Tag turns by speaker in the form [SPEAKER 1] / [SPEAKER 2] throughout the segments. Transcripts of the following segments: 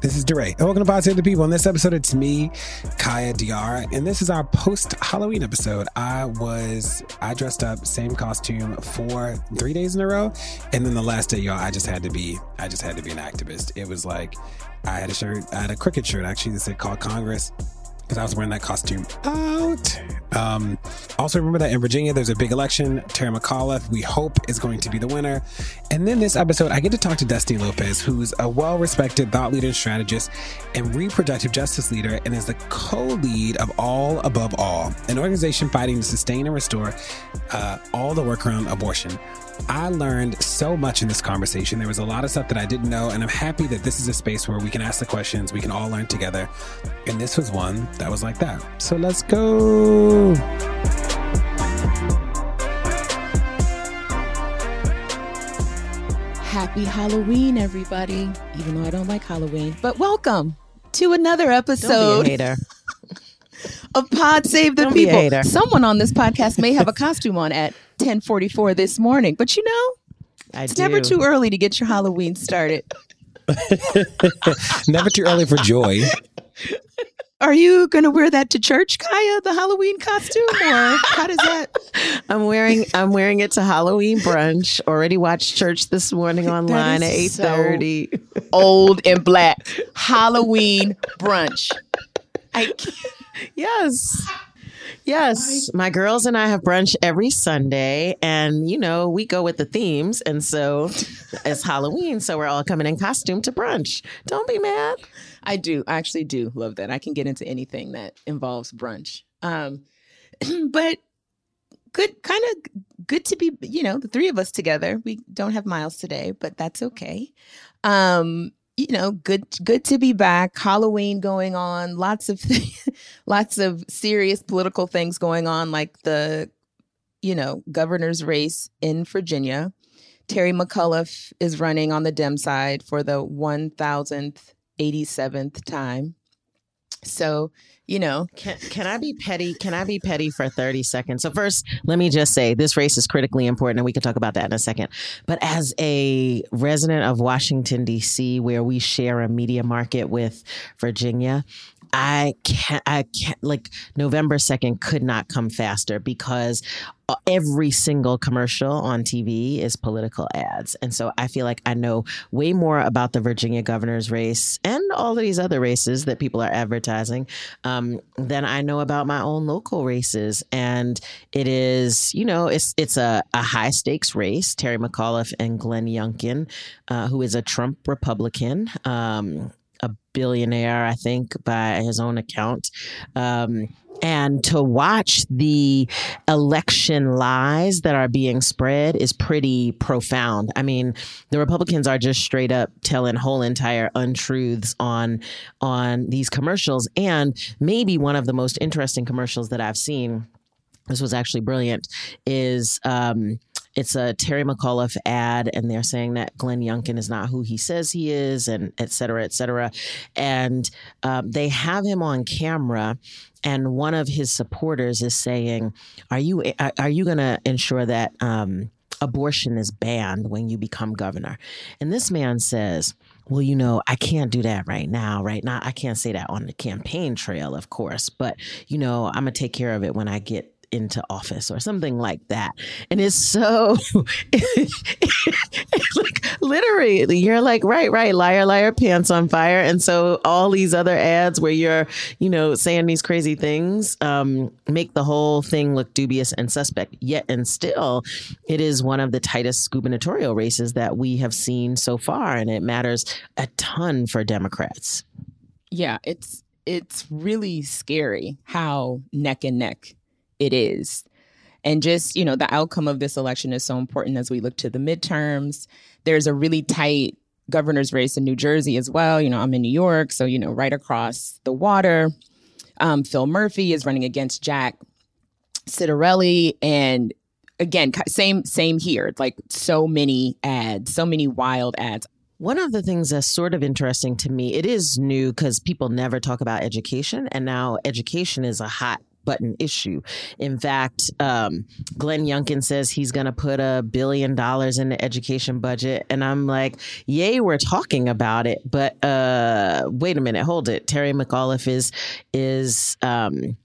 [SPEAKER 1] This is DeRay, and welcome to Pod Save the People. In this episode, it's me, Kaya De'Ara, and this is our post Halloween episode. I was, I dressed up, same costume for three days in a row, and then the last day, y'all, I just had to be, I just had to be an activist. It was like, I had a shirt, I had a cricket shirt actually that said "Call Congress." Because I was wearing that costume out. Um, also, remember that in Virginia, there's a big election. Terry McAuliffe, we hope, is going to be the winner. And then this episode, I get to talk to Destiny Lopez, who's a well respected thought leader and strategist and reproductive justice leader, and is the co lead of All Above All, an organization fighting to sustain and restore uh, all the work around abortion. I learned so much in this conversation. There was a lot of stuff that I didn't know, and I'm happy that this is a space where we can ask the questions, we can all learn together. And this was one that was like that. So let's go.
[SPEAKER 2] Happy Halloween, everybody. Even though I don't like Halloween, but welcome to another episode
[SPEAKER 3] hater.
[SPEAKER 2] of Pod Save the
[SPEAKER 3] Don't be a
[SPEAKER 2] People.
[SPEAKER 3] hater.
[SPEAKER 2] Someone on this podcast may have a costume on at 1044 this morning, but you know,
[SPEAKER 3] I
[SPEAKER 2] it's
[SPEAKER 3] do.
[SPEAKER 2] never too early to get your Halloween started.
[SPEAKER 1] Never too early for joy.
[SPEAKER 2] Are you going to wear that to church, Kaya, the Halloween costume? Or how does that?
[SPEAKER 3] I'm wearing I'm wearing it to Halloween brunch. Already watched church this morning online at eight
[SPEAKER 2] is so- Old and black Halloween brunch. I can't.
[SPEAKER 3] Yes. Yes, my girls and I have brunch every Sunday, and you know we go with the themes, and so it's Halloween, so we're all coming in costume to brunch. Don't be mad.
[SPEAKER 2] I do. I actually do love that. I can get into anything that involves brunch. Um, but good, kind of good to be, you know, the three of us together. We don't have Myles today, but that's okay. Um, you know, good, good to be back. Halloween going on. Lots of, lots of serious political things going on, like the, you know, governor's race in Virginia. Terry McAuliffe is running on the Dem side for the one thousandth 87th time. So, you know,
[SPEAKER 3] Can, can I be petty? Can I be petty for 30 seconds? So, first, let me just say this race is critically important, and we can talk about that in a second. But as a resident of Washington, D.C., where we share a media market with Virginia, I can't, I can't, like, November 2nd could not come faster because uh, every single commercial on TV is political ads. And so I feel like I know way more about the Virginia governor's race and all of these other races that people are advertising um, than I know about my own local races. And it is, you know, it's it's a, a high stakes race. Terry McAuliffe and Glenn Youngkin, uh, who is a Trump Republican. Um, a billionaire, I think, by his own account. Um, and to watch the election lies that are being spread is pretty profound. I mean, the Republicans are just straight up telling whole entire untruths on on these commercials. And maybe one of the most interesting commercials that I've seen, this was actually brilliant, is um, it's a Terry McAuliffe ad, and they're saying that Glenn Youngkin is not who he says he is, and et cetera, et cetera. And um, they have him on camera, and one of his supporters is saying, "Are you are- you going to ensure that?" Um, Abortion is banned when you become governor. And this man says, well, you know, I can't do that right now. Right now, I can't say that on the campaign trail, of course, but, you know, I'm going to take care of it when I get into office or something like that. And it's so like literally you're like, right, right, liar, liar, pants on fire. And so all these other ads where you're, you know, saying these crazy things um, make the whole thing look dubious and suspect. Yet and still, it is one of the tightest gubernatorial races that we have seen so far. And it matters a ton for Democrats.
[SPEAKER 2] Yeah, it's it's really scary how neck and neck it is. And just, you know, the outcome of this election is so important as we look to the midterms. There's a really tight governor's race in New Jersey as well. You know, I'm in New York, so, you know, right across the water. Um, Phil Murphy is running against Jack Ciattarelli. And again, same, same here. Like so many ads, so many wild ads.
[SPEAKER 3] One of the things that's sort of interesting to me, it is new because people never talk about education, and now education is a hot button issue. In fact, um, Glenn Youngkin says he's going to put a billion dollars in the education budget. And I'm like, yay, we're talking about it. But uh, wait a minute, hold it. Terry McAuliffe is, is, um,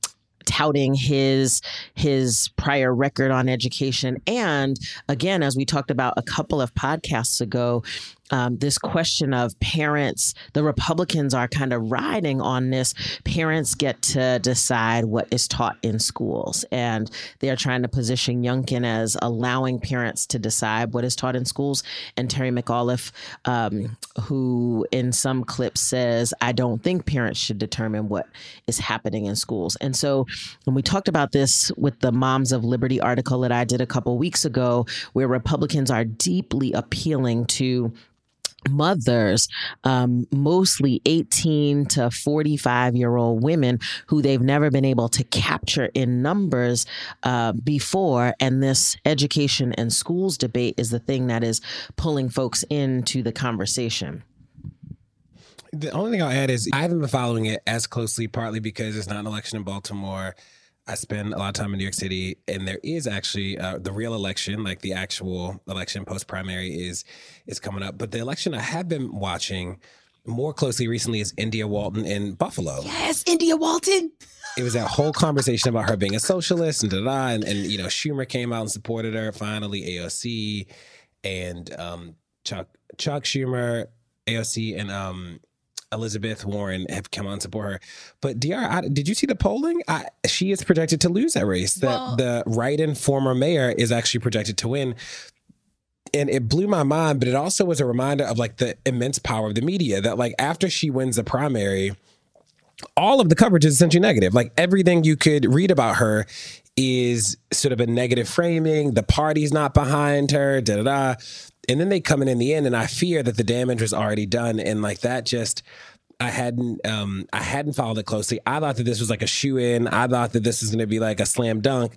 [SPEAKER 3] touting his his prior record on education and again as we talked about a couple of podcasts ago um, this question of parents, the Republicans are kind of riding on this. Parents get to decide what is taught in schools, and they're trying to position Youngkin as allowing parents to decide what is taught in schools. And Terry McAuliffe, um, who in some clips says, I don't think parents should determine what is happening in schools. And so when we talked about this with the Moms of Liberty article that I did a couple weeks ago, where Republicans are deeply appealing to mothers, um, mostly 18 to 45 year old women who they've never been able to capture in numbers uh, before. And this education and schools debate is the thing that is pulling folks into the conversation.
[SPEAKER 1] The only thing I'll add is I haven't been following it as closely, partly because it's not an election in Baltimore. I spend a lot of time in New York City, and there is actually uh, the real election, like the actual election post primary, is is coming up. But the election I have been watching more closely recently is India Walton in Buffalo.
[SPEAKER 2] Yes, India Walton.
[SPEAKER 1] it was that whole conversation about her being a socialist and da da, and, and you know Schumer came out and supported her. Finally, AOC and um, Chuck Chuck Schumer, AOC, and um, Elizabeth Warren have come on support her. But Dr, I, did you see the polling? I, she is projected to lose that race. That well, the write-in former mayor is actually projected to win. And it blew my mind, but it also was a reminder of like the immense power of the media. That like after she wins the primary, all of the coverage is essentially negative. Like everything you could read about her is sort of a negative framing. The party's not behind her. Da da da and then they come in in the end and i fear that the damage was already done and like that just I hadn't um I hadn't followed it closely. I thought that this was like a shoe in. I thought that this was going to be like a slam dunk.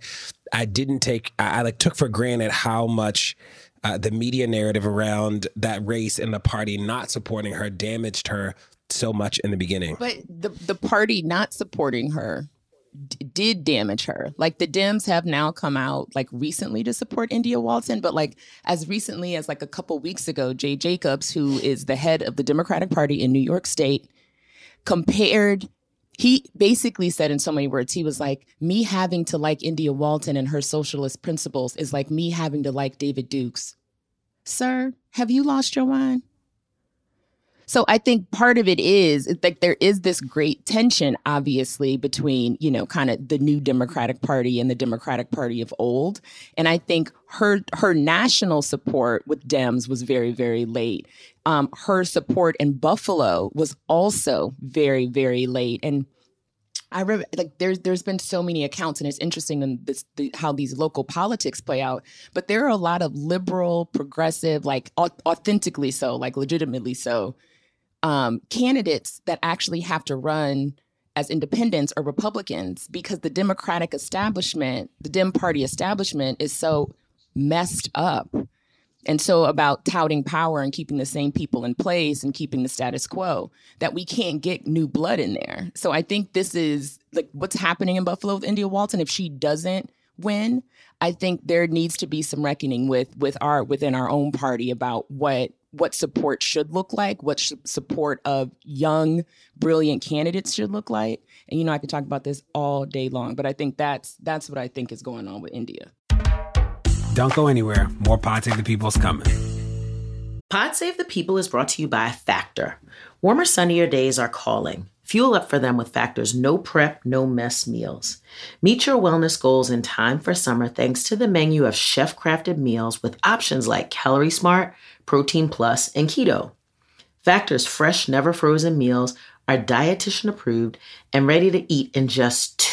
[SPEAKER 1] I didn't take I, I like took for granted how much uh, the media narrative around that race and the party not supporting her damaged her so much in the beginning.
[SPEAKER 2] But the the party not supporting her did damage her. Like the Dems have now come out like recently to support India Walton, but like as recently as like a couple weeks ago, Jay Jacobs, who is the head of the Democratic Party in New York State, compared he basically said in so many words, he was like, me having to like India Walton and her socialist principles is like me having to like David Dukes. Sir, have you lost your mind? So I think part of it is like there is this great tension, obviously, between, you know, kind of the new Democratic Party and the Democratic Party of old. And I think her her national support with Dems was very, very late. Um, her support in Buffalo was also very, very late. And I remember like there's there's been so many accounts, and it's interesting in this the, how these local politics play out. But there are a lot of liberal, progressive, like authentically so, like legitimately so, um, candidates that actually have to run as independents or Republicans because the Democratic establishment, the Dem party establishment, is so messed up. And so about touting power and keeping the same people in place and keeping the status quo that we can't get new blood in there. So I think this is like what's happening in Buffalo with India Walton. If she doesn't win, I think there needs to be some reckoning with with our within our own party about what what support should look like, what sh- support of young, brilliant candidates should look like. And you know, I could talk about this all day long, but I think that's that's what I think is going on with India.
[SPEAKER 1] Don't go anywhere. More Pod Save the People's coming.
[SPEAKER 3] Pod Save the People is brought to you by Factor. Warmer, sunnier days are calling. Fuel up for them with Factor's no prep, no mess meals. Meet your wellness goals in time for summer thanks to the menu of chef crafted meals with options like Calorie Smart, Protein Plus, and Keto. Factor's fresh, never frozen meals are dietitian approved and ready to eat in just two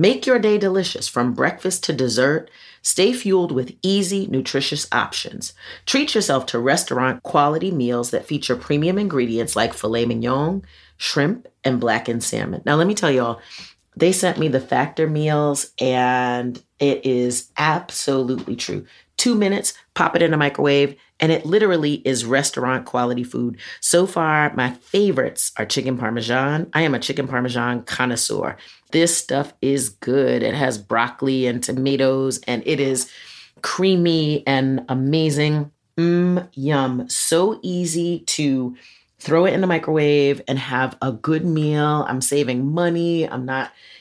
[SPEAKER 3] Make your day delicious from breakfast to dessert. Stay fueled with easy, nutritious options. Treat yourself to restaurant quality meals that feature premium ingredients like filet mignon, shrimp, and blackened salmon. Now, let me tell y'all, they sent me the factor meals, and it is absolutely true. Two minutes, pop it in a microwave, and it literally is restaurant quality food. So far, my favorites are chicken parmesan. I am a chicken parmesan connoisseur. This stuff is good. It has broccoli and tomatoes, and it is creamy and amazing. Mmm, yum. So easy to throw it in the microwave and have a good meal. I'm saving money. I'm not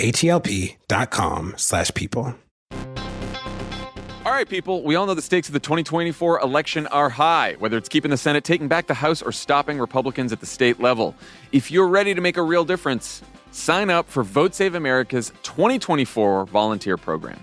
[SPEAKER 1] H-E-L-P dot com slash people.
[SPEAKER 4] All right, people, we all know the stakes of the 2024 election are high, whether it's keeping the Senate, taking back the House, or stopping Republicans at the state level. If you're ready to make a real difference, sign up for Vote Save America's 2024 volunteer program.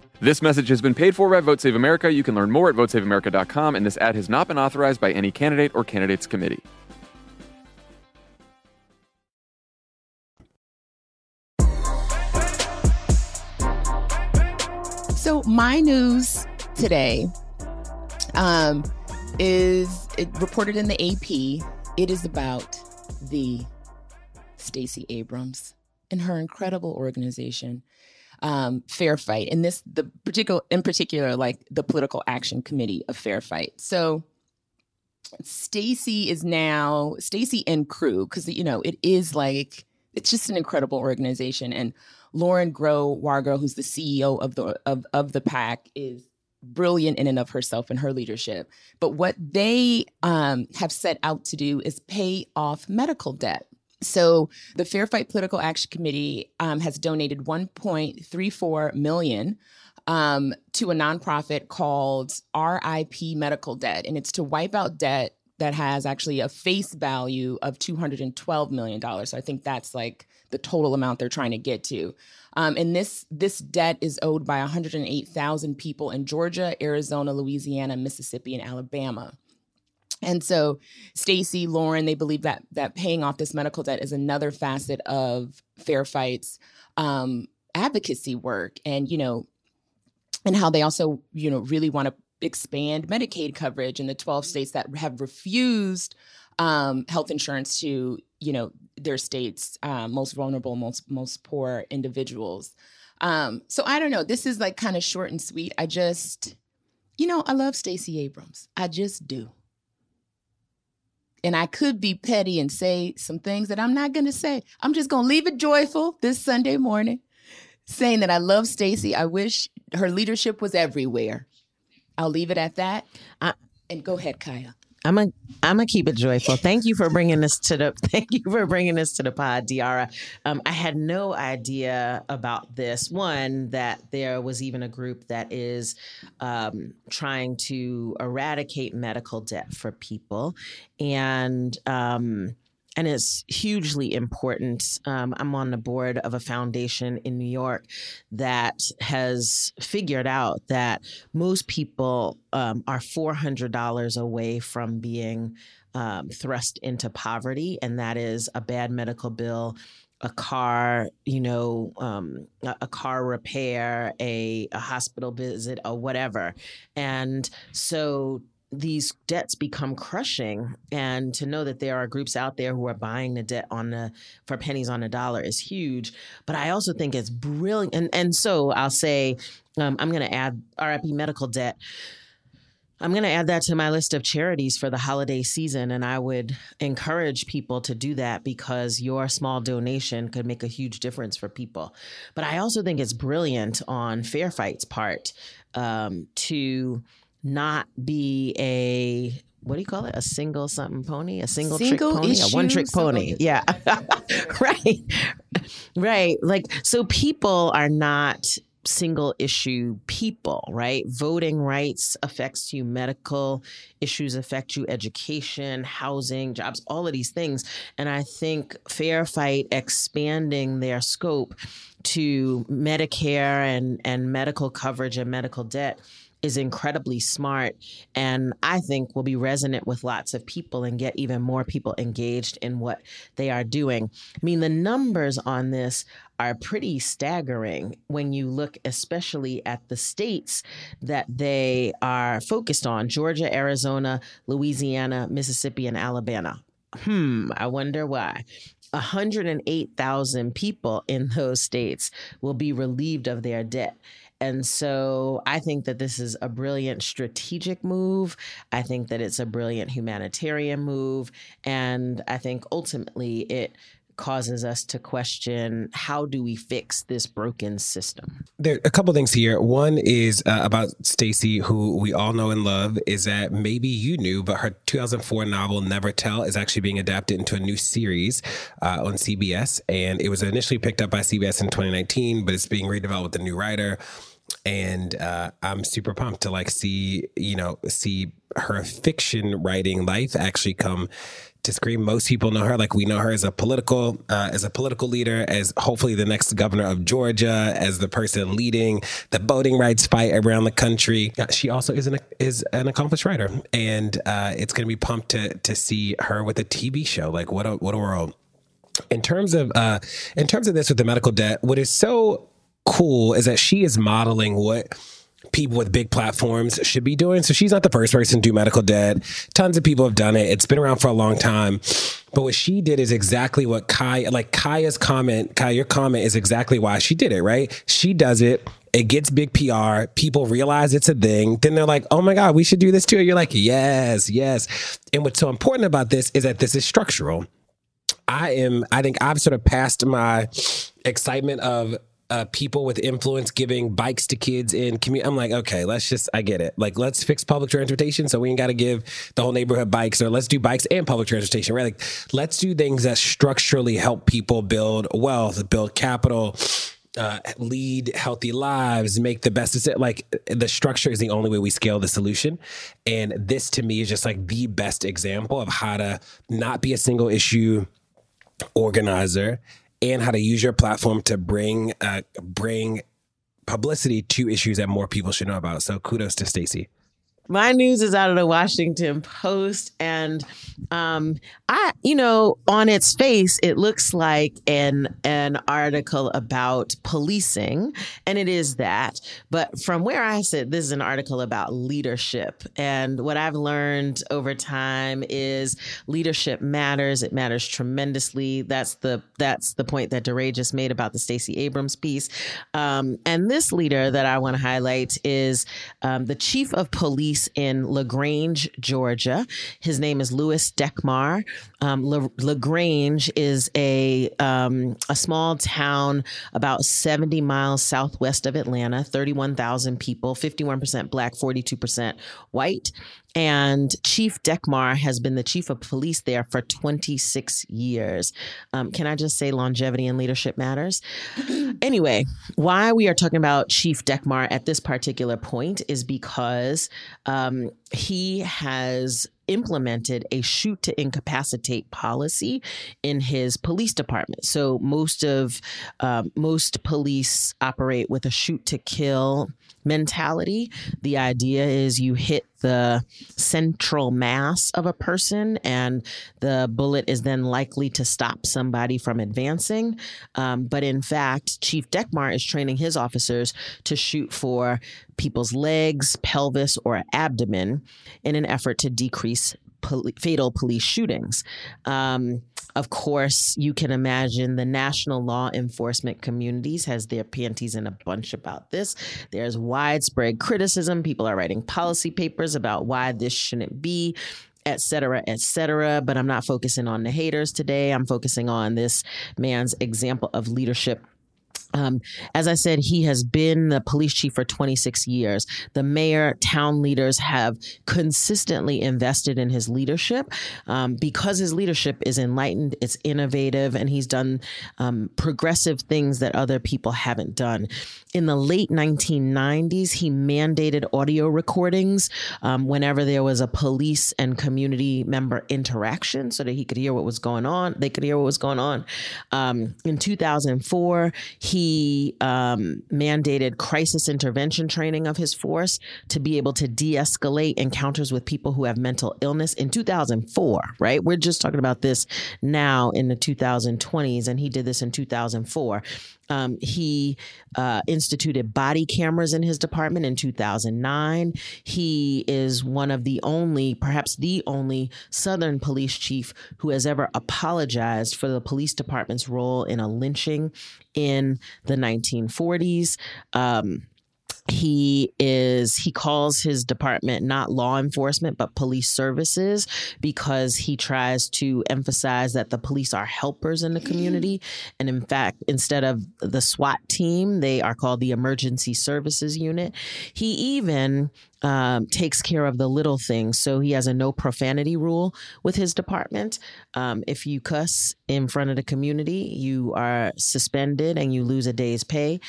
[SPEAKER 4] This message has been paid for by Vote Save America. You can learn more at votesaveamerica.com, and this ad has not been authorized by any candidate or candidates committee.
[SPEAKER 2] So my news today um, is reported in the AP. It is about the Stacey Abrams and her incredible organization, um, Fair Fight, and this the particular in particular like the Political Action Committee of Fair Fight. So Stacey is now Stacey and crew because you know it is like it's just an incredible organization and Lauren Groh-Wargo, who's the CEO of the of, of the PAC, is brilliant in and of herself and her leadership. But what they um, have set out to do is pay off medical debt. So the Fair Fight Political Action Committee um, has donated 1.34 million um, to a nonprofit called RIP Medical Debt, and it's to wipe out debt that has actually a face value of $212 million. So I think that's like the total amount they're trying to get to. Um, and this this debt is owed by 108,000 people in Georgia, Arizona, Louisiana, Mississippi, and Alabama. And so Stacey, Lauren, they believe that that paying off this medical debt is another facet of Fair Fights um, advocacy work. And, you know, and how they also, you know, really want to expand Medicaid coverage in the 12 states that have refused um, health insurance to, you know, their states' uh, most vulnerable, most most poor individuals. Um, so I don't know. This is like kind of short and sweet. I just, you know, I love Stacey Abrams. I just do. And I could be petty and say some things that I'm not going to say. I'm just going to leave it joyful this Sunday morning, saying that I love Stacey. I wish her leadership was everywhere. I'll leave it at that. I, and go ahead, Kaya.
[SPEAKER 3] I'm a I'm gonna keep it joyful. Thank you for bringing this to the thank you for bringing this to the pod, De'Ara. Um, I had no idea about this. One that there was even a group that is um, trying to eradicate medical debt for people, and um, and it's hugely important. Um, I'm on the board of a foundation in New York that has figured out that most people um, are $400 away from being um, thrust into poverty, and that is a bad medical bill. A car, you know, um, a, a, car repair, a, a hospital visit, or whatever. And so these debts become crushing and to know that there are groups out there who are buying the debt on the for pennies on a dollar is huge but i also think it's brilliant and and so i'll say um, i'm going to add rip medical debt I'm going to add that to my list of charities for the holiday season. And I would encourage people to do that because your small donation could make a huge difference for people. But I also think it's brilliant on Fair Fight's part um, to not be a what do you call it? A single something pony? A single, single trick pony? a one trick pony. Yeah. right. Right. Like, so people are not single issue people, right? Voting rights affects you, medical issues affect you, education, housing, jobs, all of these things. And I think Fair Fight expanding their scope to Medicare and, and medical coverage and medical debt is incredibly smart and I think will be resonant with lots of people and get even more people engaged in what they are doing. I mean, the numbers on this are pretty staggering when you look especially at the states that they are focused on Georgia, Arizona, Louisiana, Mississippi, and Alabama. Hmm, I wonder why. 108,000 people in those states will be relieved of their debt. And so I think that this is a brilliant strategic move. I think that it's a brilliant humanitarian move. And I think ultimately it causes us to question how do we fix this broken system
[SPEAKER 1] there are a couple things here one is uh, about stacey who we all know and love is that maybe you knew but her 2004 novel never tell is actually being adapted into a new series uh, on cbs and it was initially picked up by cbs in 2019 but it's being redeveloped with a new writer and uh, I'm super pumped to like see you know see her fiction writing life actually come to screen. Most people know her like we know her as a political uh, as a political leader, as hopefully the next governor of Georgia, as the person leading the voting rights fight around the country. Uh, she also is an is an accomplished writer, and uh, it's going to be pumped to to see her with a TV show. Like what a what a world. In terms of uh, in terms of this with the medical debt, what is so cool is that she is modeling what people with big platforms should be doing. So she's not the first person to do medical debt. Tons of people have done it. It's been around for a long time. But what she did is exactly what Kai, like Kaya's comment, Kai, your comment is exactly why she did it, right? She does it. It gets big PR. People realize it's a thing. Then they're like, oh my God, we should do this too. And you're like, yes, yes. And what's so important about this is that this is structural. I am, I think I've sort of passed my excitement of uh, people with influence giving bikes to kids in community. I'm like, okay, let's just, I get it. Like, let's fix public transportation so we ain't got to give the whole neighborhood bikes, or let's do bikes and public transportation, right? Like, let's do things that structurally help people build wealth, build capital. uh, lead healthy lives, make the best decision. Like the structure is the only way we scale the solution. And this to me is just like the best example of how to not be a single issue organizer and how to use your platform to bring uh, bring publicity to issues that more people should know about. So kudos to Stacey.
[SPEAKER 3] My news is out of the Washington Post, and um, I, you know, on its face, it looks like an an article about policing, and it is that. But from where I sit, this is an article about leadership, and what I've learned over time is leadership matters. It matters tremendously. That's the that's the point that DeRay just made about the Stacey Abrams piece, um, and this leader that I want to highlight is um, the chief of police in LaGrange, Georgia. His name is Louis Dekmar. Um, La- LaGrange is a um, a small town about 70 miles southwest of Atlanta, 31,000 people, 51% black, 42% white. And Chief Dekmar has been the chief of police there for 26 years. Um, can I just say longevity and leadership matters? anyway, why we are talking about Chief Dekmar at this particular point is because um, he has implemented a shoot to incapacitate policy in his police department. So most of um, most police operate with a shoot to kill mentality. The idea is you hit the central mass of a person, and the bullet is then likely to stop somebody from advancing. Um, but in fact, Chief Dekmar is training his officers to shoot for people's legs, pelvis, or abdomen in an effort to decrease fatal police shootings. Um, of course, you can imagine the national law enforcement communities has their panties in a bunch about this. There's widespread criticism. People are writing policy papers about why this shouldn't be et cetera, et cetera. But I'm not focusing on the haters today. I'm focusing on this man's example of leadership um, as I said, he has been the police chief for 26 years. The mayor, town leaders have consistently invested in his leadership um, because his leadership is enlightened, it's innovative, and he's done um, progressive things that other people haven't done. In the late 1990s, he mandated audio recordings um, whenever there was a police and community member interaction so that he could hear what was going on. They could hear what was going on. Um, in 2004, he um, mandated crisis intervention training of his force to be able to de escalate encounters with people who have mental illness in 2004, right? We're just talking about this now in the 2020s, and he did this in 2004. Um, he uh, instituted body cameras in his department in 2009. He is one of the only, perhaps the only, Southern police chief who has ever apologized for the police department's role in a lynching in the 1940s. Um, he is he calls his department not law enforcement but police services because he tries to emphasize that the police are helpers in the community and in fact instead of the SWAT team they are called the emergency services unit he even um, takes care of the little things. So he has a no profanity rule with his department. Um, if you cuss in front of the community, you are suspended and you lose a day's pay.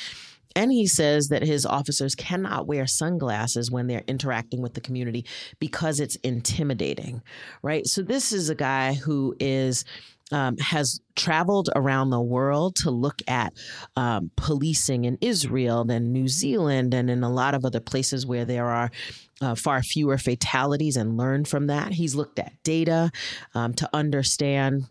[SPEAKER 3] And he says that his officers cannot wear sunglasses when they're interacting with the community because it's intimidating, right? So this is a guy who is. Um, has traveled around the world to look at um, policing in Israel and New Zealand and in a lot of other places where there are uh, far fewer fatalities and learn from that. He's looked at data um, to understand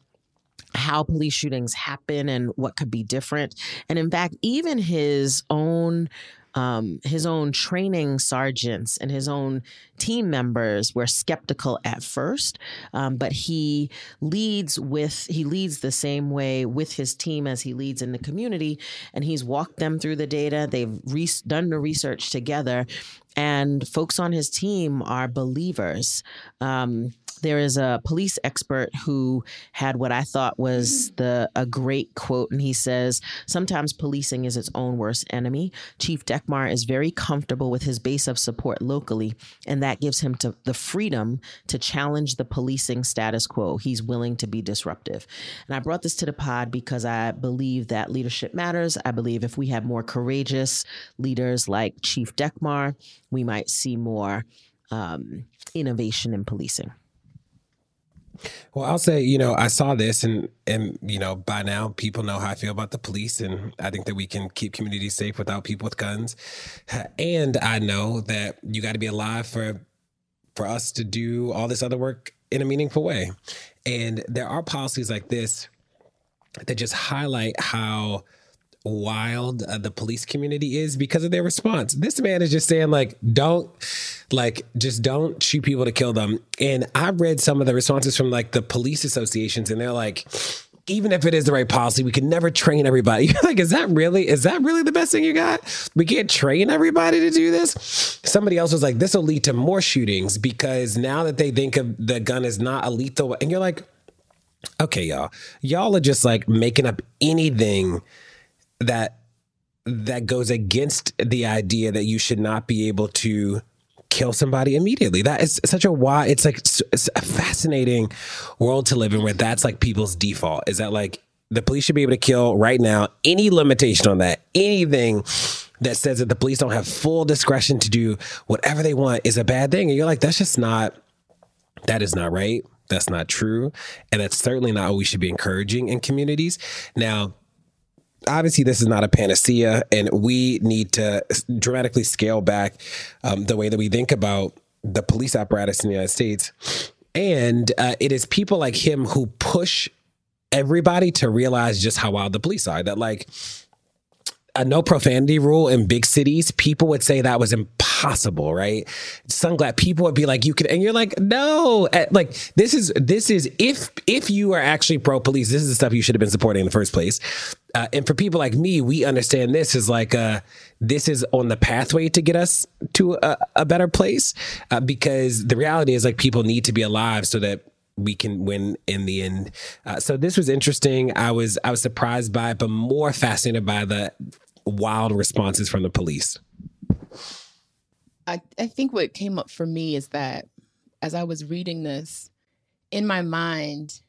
[SPEAKER 3] how police shootings happen and what could be different. And in fact, even his own um, his own training sergeants and his own team members were skeptical at first, um, but he leads with he leads the same way with his team as he leads in the community, and he's walked them through the data. They've re- done the research together, and folks on his team are believers. Um, there is a police expert who had what I thought was the a great quote, and he says, "Sometimes policing is its own worst enemy." Chief Dekmar is very comfortable with his base of support locally, and that gives him to, the freedom to challenge the policing status quo. He's willing to be disruptive, and I brought this to the pod because I believe that leadership matters. I believe if we have more courageous leaders like Chief Dekmar, we might see more um, innovation in policing.
[SPEAKER 1] Well, I'll say, you know, I saw this and and you know, by now people know how I feel about the police and I think that we can keep communities safe without people with guns. And I know that you got to be alive for for us to do all this other work in a meaningful way. And there are policies like this that just highlight how wild uh, the police community is because of their response. This man is just saying like don't like just don't shoot people to kill them. And I read some of the responses from like the police associations and they're like even if it is the right policy, we can never train everybody. Like, is that really, is that really the best thing you got? We can't train everybody to do this. Somebody else was like, this will lead to more shootings because now that they think of the gun is not a lethal, and you're like, okay, y'all, y'all are just like making up anything that that goes against the idea that you should not be able to kill somebody immediately. That is such a why. It's like it's a fascinating world to live in where that's like people's default. Is that like the police should be able to kill right now? Any limitation on that, anything that says that the police don't have full discretion to do whatever they want is a bad thing. And you're like, that's just not. That is not right. That's not true. And that's certainly not what we should be encouraging in communities. Now, obviously this is not a panacea and we need to dramatically scale back um, the way that we think about the police apparatus in the united states. And uh, it is people like him who push everybody to realize just how wild the police are that like a no profanity rule in big cities, people would say that was impossible, right? Sunglass people would be like, you could, and you're like, no, eh, like this is this is if if you are actually pro police, this is the stuff you should have been supporting in the first place. Uh, and for people like me, we understand this is like uh, this is on the pathway to get us to a, a better place uh, because the reality is like people need to be alive so that we can win in the end. Uh, so this was interesting. I was I was surprised by it, but more fascinated by the wild responses from the police.
[SPEAKER 2] I, I think what came up for me is that as I was reading this, in my mind,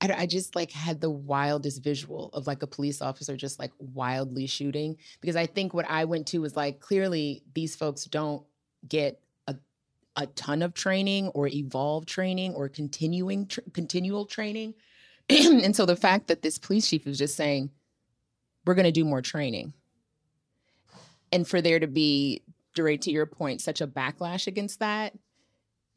[SPEAKER 2] I, I just like had the wildest visual of like a police officer just like wildly shooting because I think what I went to was like clearly these folks don't get a ton of training or evolve training or continuing tr- continual training, and so the fact that this police chief was just saying we're going to do more training. And for there to be, DeRay, to your point, such a backlash against that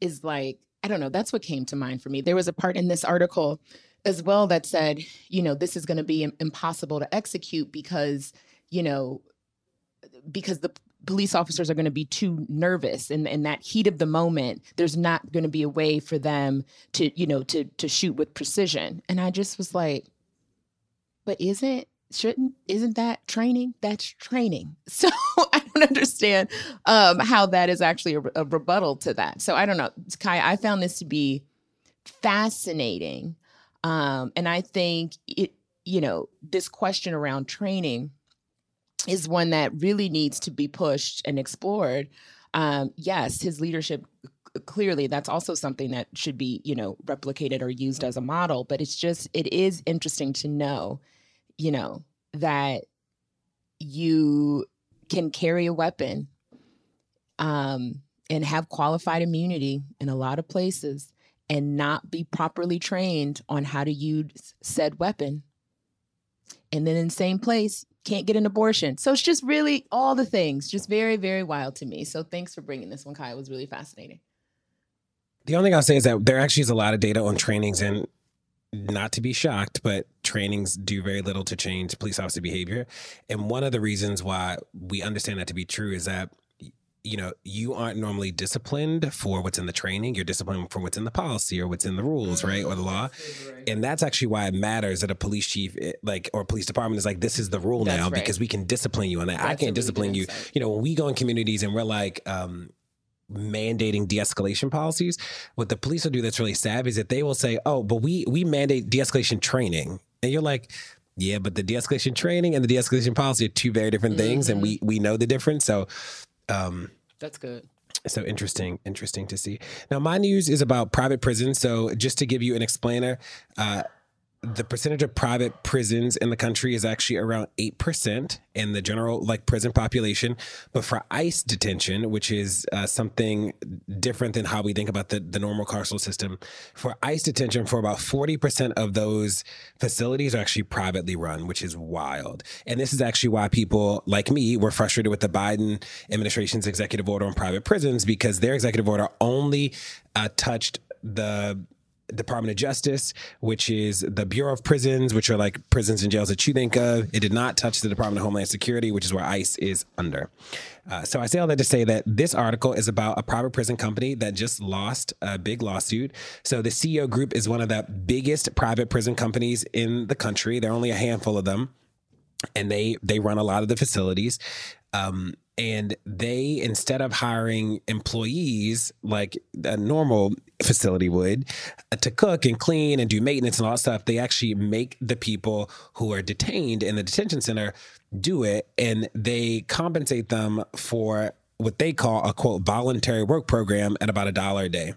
[SPEAKER 2] is like, I don't know, that's what came to mind for me. There was a part in this article as well that said, you know, this is going to be impossible to execute because, you know, because the police officers are going to be too nervous and in that heat of the moment there's not going to be a way for them to you know to to shoot with precision. And i just was like but isn't shouldn't isn't that training? That's training. So i don't understand um, how that is actually a, a, rebuttal to that. So i don't know. Kai i found this to be fascinating um, and i think it you know this question around training is one that really needs to be pushed and explored um, yes his leadership clearly that's also something that should be you know replicated or used as a model but it's just it is interesting to know you know, that you can carry a weapon um, and have qualified immunity in a lot of places and not be properly trained on how to use said weapon. And then in the same place, can't get an abortion. So it's just really all the things, just very, very wild to me. So thanks for bringing this one, Kai. It was really fascinating.
[SPEAKER 1] The only thing I'll say is that there actually is a lot of data on trainings and not to be shocked, but trainings do very little to change police officer behavior. And one of the reasons why we understand that to be true is that you know you aren't normally disciplined for what's in the training. You're disciplined for what's in the policy or what's in the rules right or the law. And that's actually why it matters that a police chief eh, like or police department is like this is the rule that's now right. because we can discipline you on that. That's i can't discipline you. you know when we go in communities and we're like um mandating de-escalation policies what the police will do that's really savvy is that they will say oh but we we mandate de-escalation training. And you're like yeah but the de-escalation training and the de-escalation policy are two very different things and we we know the difference. So um
[SPEAKER 2] That's good.
[SPEAKER 1] so interesting interesting to see now my news is about private prisons so just to give you an explainer uh the percentage of private prisons in the country is actually around 8% in the general like prison population. But for ice detention which is uh, something different than how we think about the, the normal carceral system for ice detention for about 40% of those facilities are actually privately run which is wild. And this is actually why people like me were frustrated with the biden administration's executive order on private prisons because their executive order only uh, touched the Department of Justice, which is the Bureau of Prisons, which are like prisons and jails that you think of. It did not touch the Department of Homeland Security, which is where ICE is under. Uh, so I say all that to say that this article is about a private prison company that just lost a big lawsuit. So the GEO Group is one of the biggest private prison companies in the country. There are only a handful of them and they they run a lot of the facilities um, and they instead of hiring employees like a normal facility would uh, to cook and clean and do maintenance and all that stuff they actually make the people who are detained in the detention center do it and they compensate them for what they call a quote voluntary work program at about a dollar a day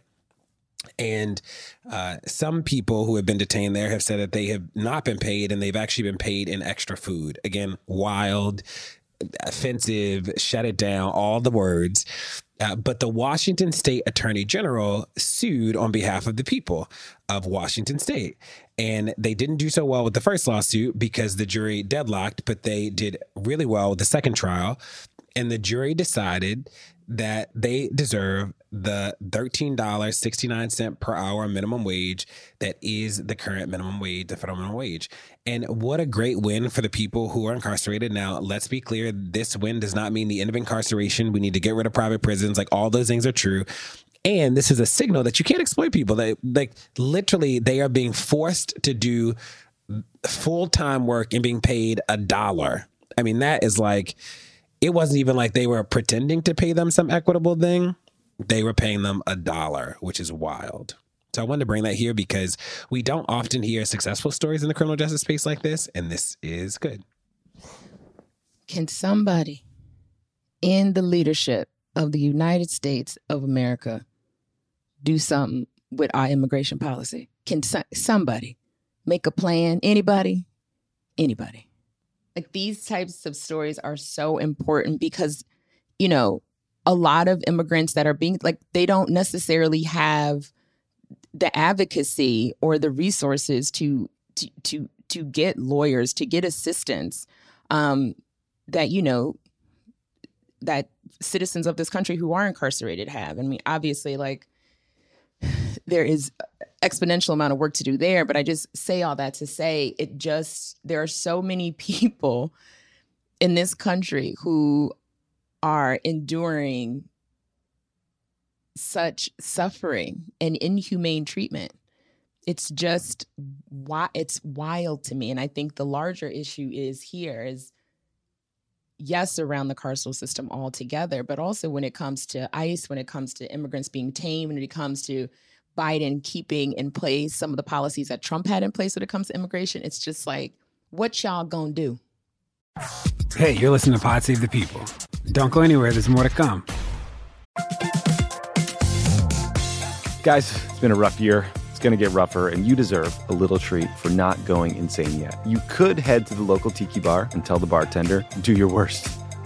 [SPEAKER 1] and uh, some people who have been detained there have said that they have not been paid and they've actually been paid in extra food. Again, wild, offensive, shut it down, all the words. Uh, but the Washington State Attorney General sued on behalf of the people of Washington State. And they didn't do so well with the first lawsuit because the jury deadlocked, but they did really well with the second trial. And the jury decided that they deserve the $13.69 per hour minimum wage that is the current minimum wage, the federal minimum wage. And what a great win for the people who are incarcerated. Now, let's be clear this win does not mean the end of incarceration. We need to get rid of private prisons. Like all those things are true. And this is a signal that you can't exploit people. That like literally they are being forced to do full time work and being paid a dollar. I mean, that is like it wasn't even like they were pretending to pay them some equitable thing. They were paying them a dollar, which is wild. So I wanted to bring that here because we don't often hear successful stories in the criminal justice space like this, and this is good.
[SPEAKER 2] Can somebody in the leadership of the United States of America do something with our immigration policy? Can so- somebody make a plan? Anybody? Anybody? Like these types of stories are so important because, you know, a lot of immigrants that are being like, they don't necessarily have the advocacy or the resources to to to, to get lawyers to get assistance um, that you know that citizens of this country who are incarcerated have. I mean, obviously, like there is exponential amount of work to do there, but I just say all that to say it just there are so many people in this country who are enduring such suffering and inhumane treatment. It's just why it's wild to me. And I think the larger issue is here is yes, around the carceral system altogether, but also when it comes to ICE, when it comes to immigrants being tamed, when it comes to Biden keeping in place some of the policies that Trump had in place when it comes to immigration, it's just like, what y'all gonna do?
[SPEAKER 1] Hey, you're listening to Pod Save the People. Don't go anywhere, there's more to come.
[SPEAKER 5] Guys, it's been a rough year. It's going to get rougher, and you deserve a little treat for not going insane yet. You could head to the local tiki bar and tell the bartender, do your worst.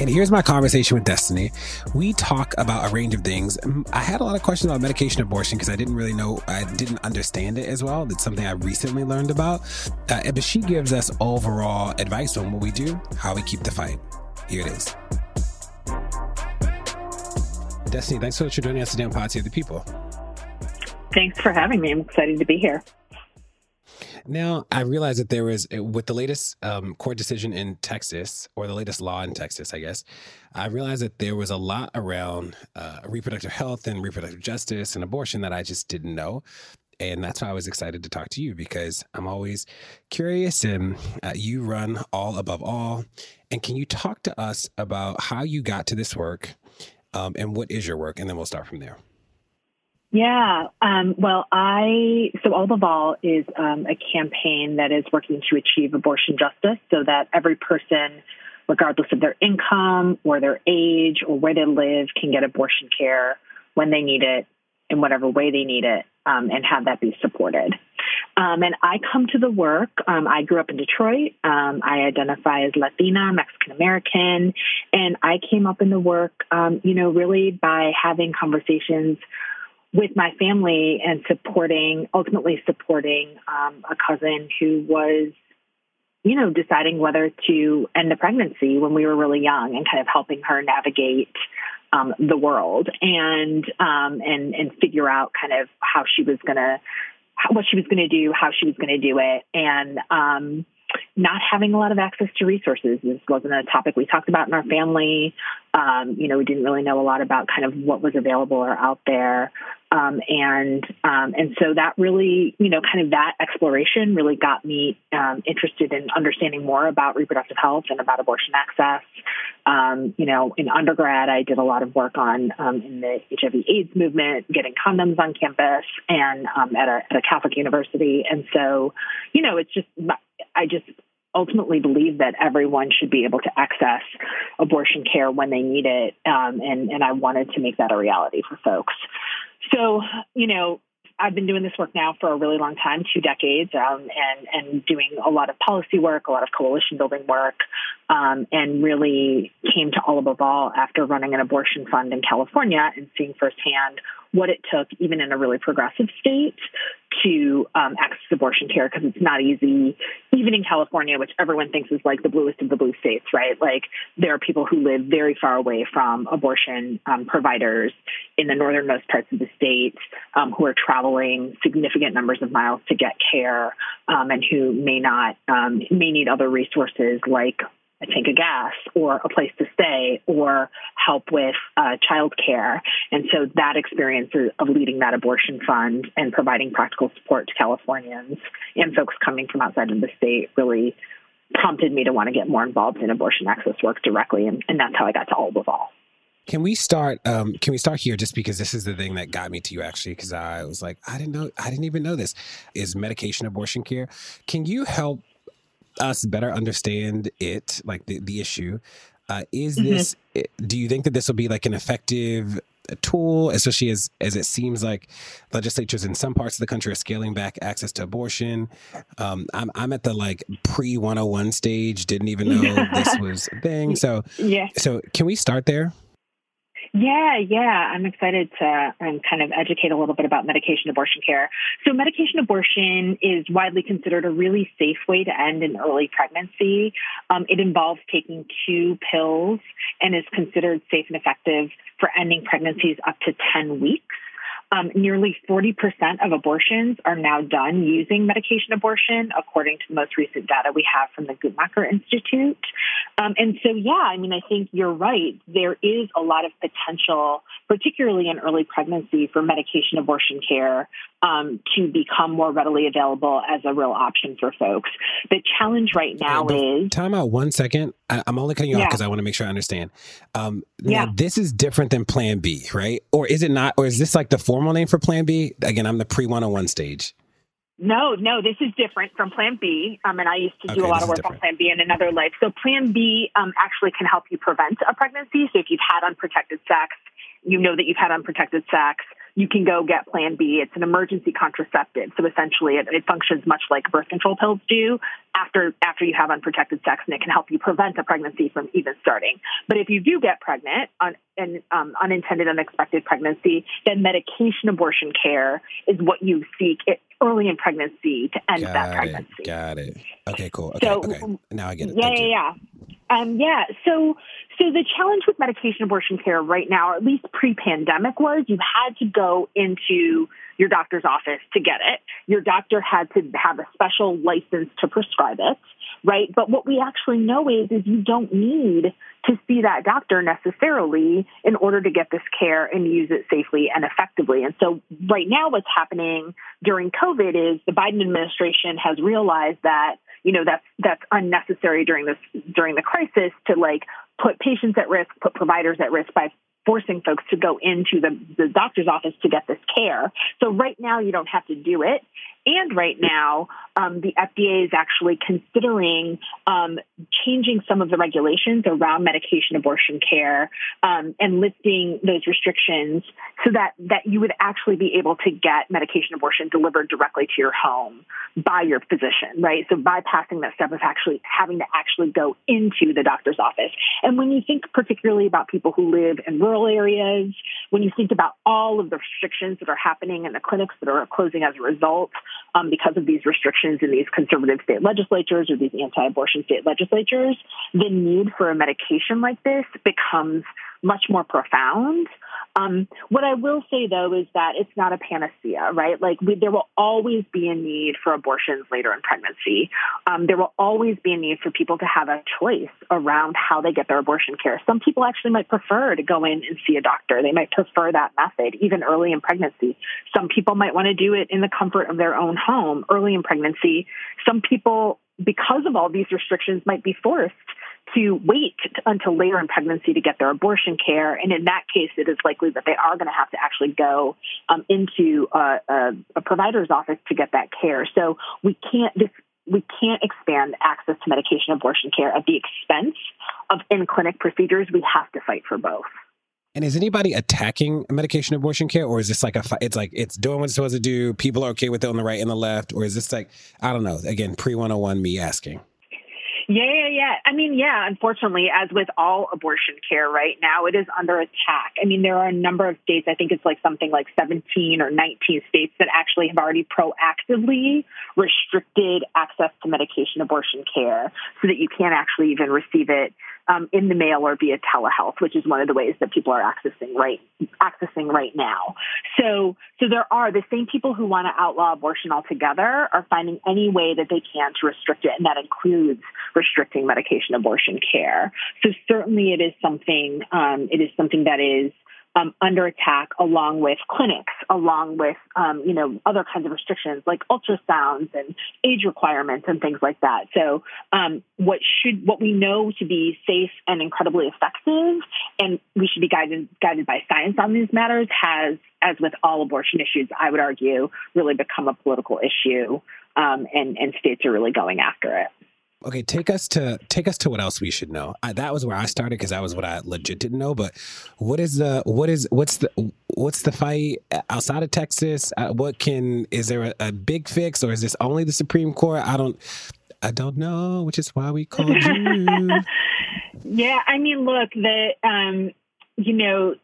[SPEAKER 1] And here's my conversation with Destiny. We talk about a range of things. I had a lot of questions about medication abortion because I didn't really know, I didn't understand it as well. It's something I recently learned about. Uh, but she gives us overall advice on what we do, how we keep the fight. Here it is. Destiny, thanks so much for joining us today on Pod Save the People.
[SPEAKER 6] Thanks for having me. I'm excited to be here.
[SPEAKER 1] Now, I realize that there was, uh, with the latest um, court decision in Texas, or the latest law in Texas, I guess, I realized that there was a lot around uh, reproductive health and reproductive justice and abortion that I just didn't know. And that's why I was excited to talk to you because I'm always curious and uh, you run all above all. And can you talk to us about how you got to this work um, and what is your work? And then we'll start from there.
[SPEAKER 6] Yeah. Um, well, I, so All Above All is um, a campaign that is working to achieve abortion justice so that every person, regardless of their income or their age or where they live, can get abortion care when they need it in whatever way they need it um, and have that be supported. Um, and I come to the work. Um, I grew up in Detroit. Um, I identify as Latina, Mexican American, and I came up in the work, you know, really by having conversations with my family and supporting, ultimately supporting um, a cousin who was, you know, deciding whether to end the pregnancy when we were really young and kind of helping her navigate um, the world and um, and and figure out kind of how she was gonna, what she was gonna do, how she was gonna do it, and um, not having a lot of access to resources. This wasn't a topic we talked about in our family. Um, you know, we didn't really know a lot about kind of what was available or out there. Um, and um, and so that really, you know, kind of that exploration really got me um, interested in understanding more about reproductive health and about abortion access. Um, you know, in undergrad, I did a lot of work on um, in the HIV/AIDS movement, getting condoms on campus, and at a at a Catholic university. And so, you know, it's just I just ultimately believe that everyone should be able to access abortion care when they need it, um, and and I wanted to make that a reality for folks. So, you know, I've been doing this work now for a really long time, two decades, um, and and doing a lot of policy work, a lot of coalition building work, um, and really came to all above all after running an abortion fund in California and seeing firsthand what it took, even in a really progressive state, to um, access abortion care because it's not easy, even in California, which everyone thinks is like the bluest of the blue states, right? Like there are people who live very far away from abortion um, providers in the northernmost parts of the state um, who are traveling significant numbers of miles to get care um, and who may not um, may need other resources like a tank of gas or a place to stay or help with uh, child care. And so that experience of leading that abortion fund and providing practical support to Californians and folks coming from outside of the state really prompted me to want to get more involved in abortion access work directly. And, and that's how I got to All Above All.
[SPEAKER 1] Can we start? Um, can we start here? Just because this is the thing that got me to you, actually, because I was like, I didn't know, I didn't even know this is medication abortion care. Can you help us better understand it, like the, the issue. Uh, is mm-hmm. this, eh, do you think that this will be like an effective uh, tool, especially as, as it seems like legislatures in some parts of the country are scaling back access to abortion? Um, I'm, I'm at the like pre 101 stage, didn't even know this was a thing. So, yeah. So, can we start there?
[SPEAKER 6] Yeah, yeah. I'm excited to um, kind of educate a little bit about medication abortion care. So, medication abortion is widely considered a really safe way to end an early pregnancy. Um, it involves taking two pills and is considered safe and effective for ending pregnancies up to 10 weeks. Um, nearly 40% of abortions are now done using medication abortion, according to the most recent data we have from the Guttmacher Institute. Um, and so, yeah, I mean, I think you're right. There is a lot of potential, particularly in early pregnancy, for medication abortion care um, to become more readily available as a real option for folks. The challenge right now is
[SPEAKER 1] time out one second. I, am only cutting you yeah. off because I want to make sure I understand. Um, yeah, this is different than Plan B, right? Or is it not? Or is this like the formal name for Plan B? Again, I'm the pre 101 stage.
[SPEAKER 6] No, no, this is different from Plan B. Um, and I used to do okay, a lot of work on Plan B in another life. So Plan B um, actually can help you prevent a pregnancy. So if you've had unprotected sex, you know that you've had unprotected sex you can go get Plan B. It's an emergency contraceptive, so essentially it, it, functions much like birth control pills do after after you have unprotected sex, and it can help you prevent a pregnancy from even starting. But if you do get pregnant on an um, unintended, unexpected pregnancy, then medication abortion care is what you seek it, early in pregnancy to end
[SPEAKER 1] got
[SPEAKER 6] that pregnancy.
[SPEAKER 1] It, got it. Okay, cool. Okay, so, okay. Now I get it.
[SPEAKER 6] Yeah, yeah, yeah. Um, yeah. So, so the challenge with medication abortion care right now, or at least pre-pandemic, was you had to go into your doctor's office to get it. Your doctor had to have a special license to prescribe it, right? But what we actually know is, is you don't need to see that doctor necessarily in order to get this care and use it safely and effectively. And so right now what's happening during COVID is the Biden administration has realized that you know that's that's unnecessary during this during the crisis to like put patients at risk, put providers at risk by forcing folks to go into the, the doctor's office to get this care. So right now you don't have to do it. And right now, um, the FDA is actually considering um, changing some of the regulations around medication abortion care um, and lifting those restrictions so that, that you would actually be able to get medication abortion delivered directly to your home by your physician, right? So bypassing that step of actually having to actually go into the doctor's office. And when you think particularly about people who live in rural areas, when you think about all of the restrictions that are happening in the clinics that are closing as a result, um, because of these restrictions in these conservative state legislatures or these anti-abortion state legislatures, the need for a medication like this becomes much more profound. Um, what I will say though is that it's not a panacea, right? Like we, there will always be a need for abortions later in pregnancy. Um, there will always be a need for people to have a choice around how they get their abortion care. Some people actually might prefer to go in and see a doctor. They might prefer that method even early in pregnancy. Some people might want to do it in the comfort of their own home early in pregnancy. Some people, because of all these restrictions, might be forced to wait until later in pregnancy to get their abortion care. And in that case, it is likely that they are going to have to actually go um, into a, a, a provider's office to get that care. So we can't, this, we can't expand access to medication abortion care at the expense of in clinic procedures. We have to fight for both.
[SPEAKER 1] And is anybody attacking medication abortion care, or is this like a? It's like it's doing what it's supposed to do. People are okay with it on the right and the left, or is this like I don't know? Again, pre one hundred and one, me asking.
[SPEAKER 6] Yeah, yeah, yeah. I mean, yeah, unfortunately, as with all abortion care right now, it is under attack. I mean, there are a number of states, I think it's like something like 17 or 19 states that actually have already proactively restricted access to medication abortion care so that you can't actually even receive it um, in the mail or via telehealth, which is one of the ways that people are accessing right accessing right now. So, so there are the same people who want to outlaw abortion altogether are finding any way that they can to restrict it, and that includes restricting medication abortion care. So certainly, it is something. Um, it is something that is um, under attack along with clinics, along with, um, you know, other kinds of restrictions like ultrasounds and age requirements and things like that. So, um, what should, what we know to be safe and incredibly effective, and we should be guided, guided by science on these matters has, as with all abortion issues, I would argue, really become a political issue. Um, and, and states are really going after it.
[SPEAKER 1] Okay, take us to take us to what else we should know. I, that was where I started because that was what I legit didn't know. But what is the what is what's the what's the fight outside of Texas? Uh, what can is there a, a, big fix or is this only the Supreme Court? I don't I don't know, which is why we called you.
[SPEAKER 6] yeah, I mean, look, the um, you know,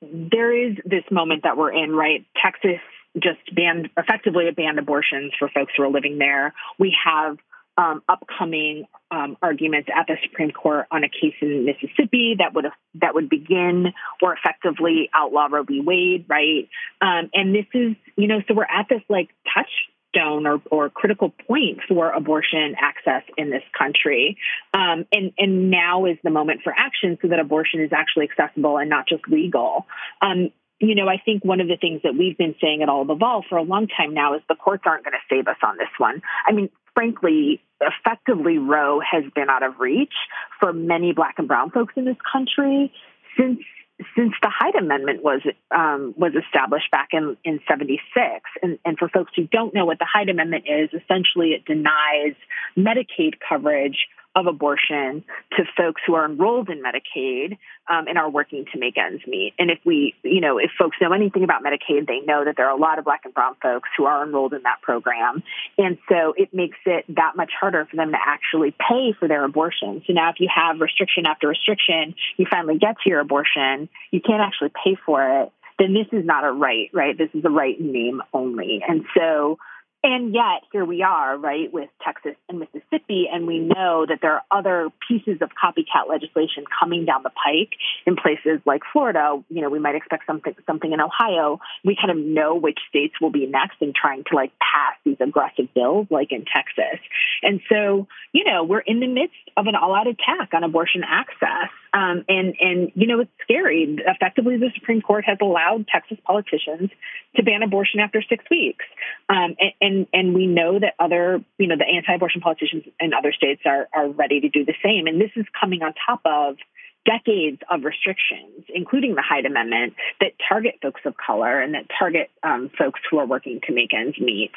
[SPEAKER 6] there is this moment that we're in, right? Texas just banned effectively banned abortions for folks who are living there. We have um, upcoming um, arguments at the Supreme Court on a case in Mississippi that would that would begin or effectively outlaw Roe v. Wade, right? Um, and this is, you know, so we're at this like touchstone or, or critical point for abortion access in this country, um, and and now is the moment for action so that abortion is actually accessible and not just legal. Um, you know, I think one of the things that we've been saying at All Above All for a long time now is the courts aren't going to save us on this one. I mean, frankly, effectively, Roe has been out of reach for many Black and Brown folks in this country since since the Hyde Amendment was um, was established back in in '76. And, and for folks who don't know what the Hyde Amendment is, essentially it denies Medicaid coverage of abortion to folks who are enrolled in Medicaid um, and are working to make ends meet. And if we, you know, if folks know anything about Medicaid, they know that there are a lot of Black and Brown folks who are enrolled in that program. And so it makes it that much harder for them to actually pay for their abortion. So now if you have restriction after restriction, you finally get to your abortion, you can't actually pay for it then this is not a right, right? This is a right name only. And so and yet, here we are, right, with Texas and Mississippi, and we know that there are other pieces of copycat legislation coming down the pike in places like Florida. You know, we might expect something something in Ohio. We kind of know which states will be next in trying to like pass these aggressive bills, like in Texas. And so, you know, we're in the midst of an all-out attack on abortion access. Um, and and you know it's scary. Effectively, the Supreme Court has allowed Texas politicians to ban abortion after six weeks, um, and, and and we know that other you know the anti-abortion politicians in other states are are ready to do the same. And this is coming on top of decades of restrictions, including the Hyde Amendment, that target folks of color and that target um, folks who are working to make ends meet.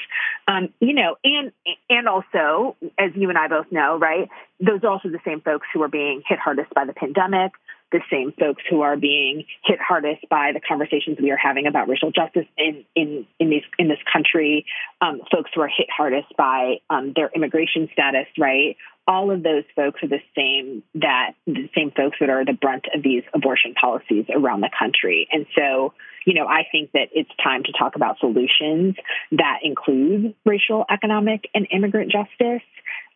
[SPEAKER 6] Um, you know, and and also, as you and I both know, right, those are also the same folks who are being hit hardest by the pandemic, the same folks who are being hit hardest by the conversations we are having about racial justice in in in these in this country, um, folks who are hit hardest by um, their immigration status, right? All of those folks are the same that the same folks that are the brunt of these abortion policies around the country, and so you know, I think that it's time to talk about solutions that include racial, economic, and immigrant justice.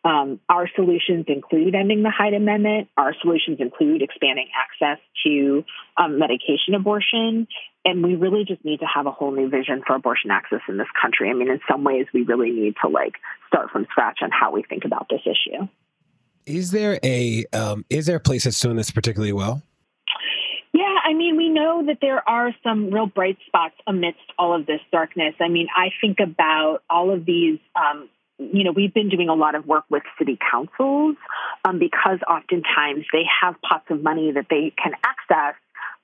[SPEAKER 6] Um, our solutions include ending the Hyde Amendment. Our solutions include expanding access to um, medication abortion. And we really just need to have a whole new vision for abortion access in this country. I mean, in some ways, we really need to like start from scratch on how we think about this issue.
[SPEAKER 1] Is there a um, is there a place that's doing this particularly well?
[SPEAKER 6] Yeah, I mean, we know that there are some real bright spots amidst all of this darkness. I mean, I think about all of these um, you know, we've been doing a lot of work with city councils um, because oftentimes they have pots of money that they can access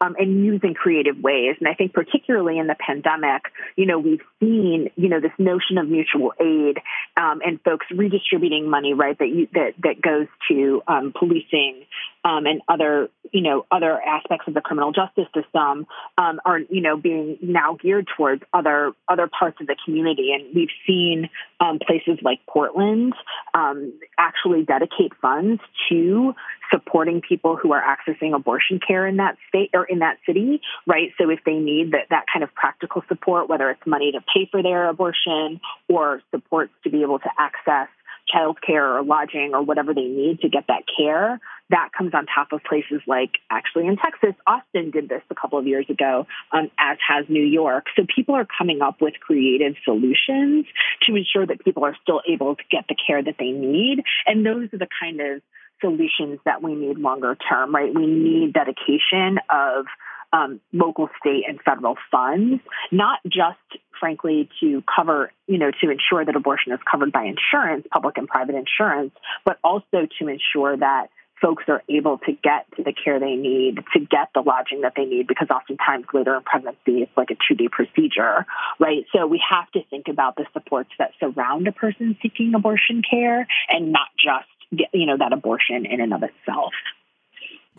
[SPEAKER 6] um, and use in creative ways. And I think particularly in the pandemic, you know, we've seen, you know, this notion of mutual aid um, and folks redistributing money, right, that you, that that goes to um, policing um, and other, you know, other aspects of the criminal justice system um, are, you know, being now geared towards other other parts of the community. And we've seen um, places like Portland um, actually dedicate funds to supporting people who are accessing abortion care in that state or in that city, right? So if they need that, that kind of practical support, whether it's money to pay for their abortion or supports to be able to access childcare or lodging or whatever they need to get that care. That comes on top of places like actually in Texas, Austin did this a couple of years ago, um, as has New York. So people are coming up with creative solutions to ensure that people are still able to get the care that they need. And those are the kind of solutions that we need longer term, right? We need dedication of um, local, state, and federal funds, not just, frankly, to cover, you know, to ensure that abortion is covered by insurance, public and private insurance, but also to ensure that folks are able to get to the care they need, to get the lodging that they need, because oftentimes later in pregnancy, it's like a two day procedure, right? So we have to think about the supports that surround a person seeking abortion care and not just, you know, that abortion in and of itself.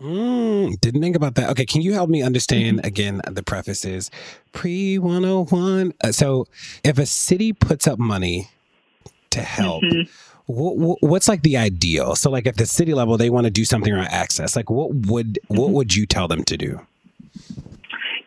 [SPEAKER 1] Mm, didn't think about that. Okay, can you help me understand mm-hmm. again? The preface is pre 101. Uh, so, if a city puts up money to help, mm-hmm. what, what's like the ideal? So, like at the city level, they want to do something around access. Like, what would mm-hmm. what would you tell them to do?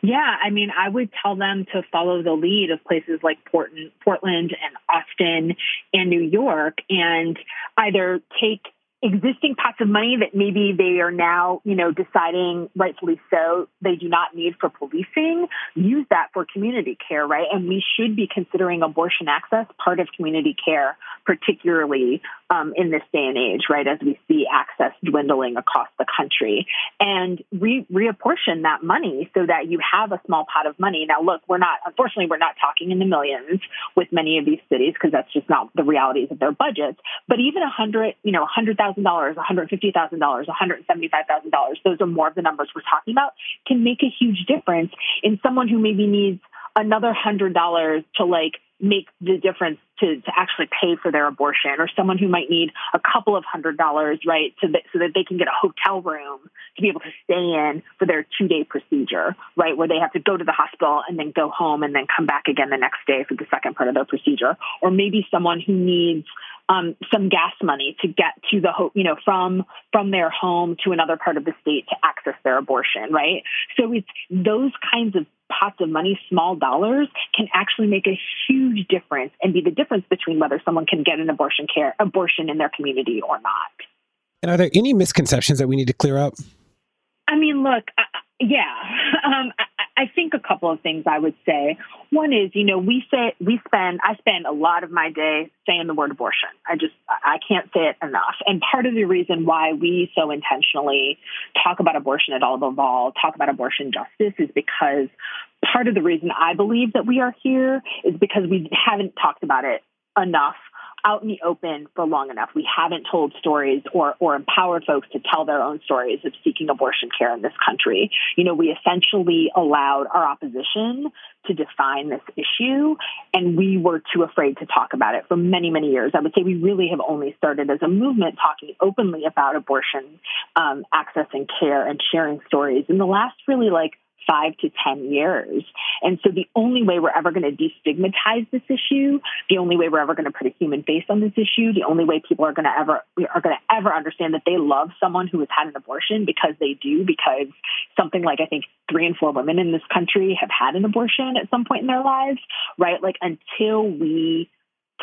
[SPEAKER 6] Yeah, I mean, I would tell them to follow the lead of places like Portland, Portland and Austin and New York, and either take existing pots of money that maybe they are now, you know, deciding rightfully so they do not need for policing, use that for community care, right? And we should be considering abortion access part of community care particularly um, in this day and age, right, as we see access dwindling across the country, and re- reapportion that money so that you have a small pot of money. Now, look, we're not, unfortunately, we're not talking in the millions with many of these cities because that's just not the realities of their budgets. But even a hundred, you know, hundred thousand dollars, one hundred fifty thousand dollars, one hundred seventy-five thousand dollars, those are more of the numbers we're talking about, can make a huge difference in someone who maybe needs another hundred dollars to like make the difference to, to actually pay for their abortion or someone who might need a couple of hundred dollars, right, so that, so that they can get a hotel room to be able to stay in for their two day procedure, right, where they have to go to the hospital and then go home and then come back again the next day for the second part of their procedure. Or maybe someone who needs um, some gas money to get to the ho- you know from from their home to another part of the state to access their abortion right? So it's those kinds of pots of money small dollars can actually make a huge difference and be the difference between whether someone can get an abortion care abortion in their community or not.
[SPEAKER 1] And are there any misconceptions that we need to clear up?
[SPEAKER 6] I mean look I, yeah um, I think a couple of things I would say. One is, you know, we say we spend I spend a lot of my day saying the word abortion. I just I can't say it enough. And part of the reason why we so intentionally talk about abortion at All Above All, talk about abortion justice is because part of the reason I believe that we are here is because we haven't talked about it enough out in the open for long enough. We haven't told stories or, or empowered folks to tell their own stories of seeking abortion care in this country. You know, we essentially allowed our opposition to define this issue, and we were too afraid to talk about it for many, many years. I would say we really have only started as a movement talking openly about abortion um, access and care and sharing stories in the last really like five to 10 years. And so the only way we're ever going to destigmatize this issue, the only way we're ever going to put a human face on this issue, the only way people are going to ever, are going to ever understand that they love someone who has had an abortion because they do, because something like I think three and four women in this country have had an abortion at some point in their lives, right? Like until we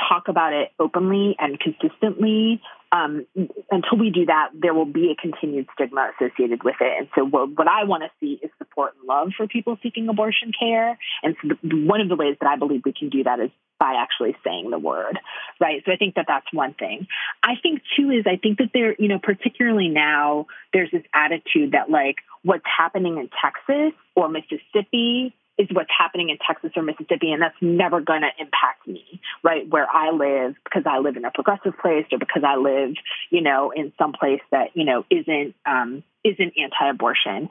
[SPEAKER 6] talk about it openly and consistently, um, until we do that, there will be a continued stigma associated with it. And so, what, what I want to see is support and love for people seeking abortion care. And so, the, one of the ways that I believe we can do that is by actually saying the word, right? So, I think that that's one thing. I think, too, is I think that there, you know, particularly now, there's this attitude that, like, what's happening in Texas or Mississippi is what's happening in Texas or Mississippi, and that's never going to impact me, right? Where I live, because I live in a progressive place, or because I live, you know, in some place that you know isn't um, isn't anti-abortion.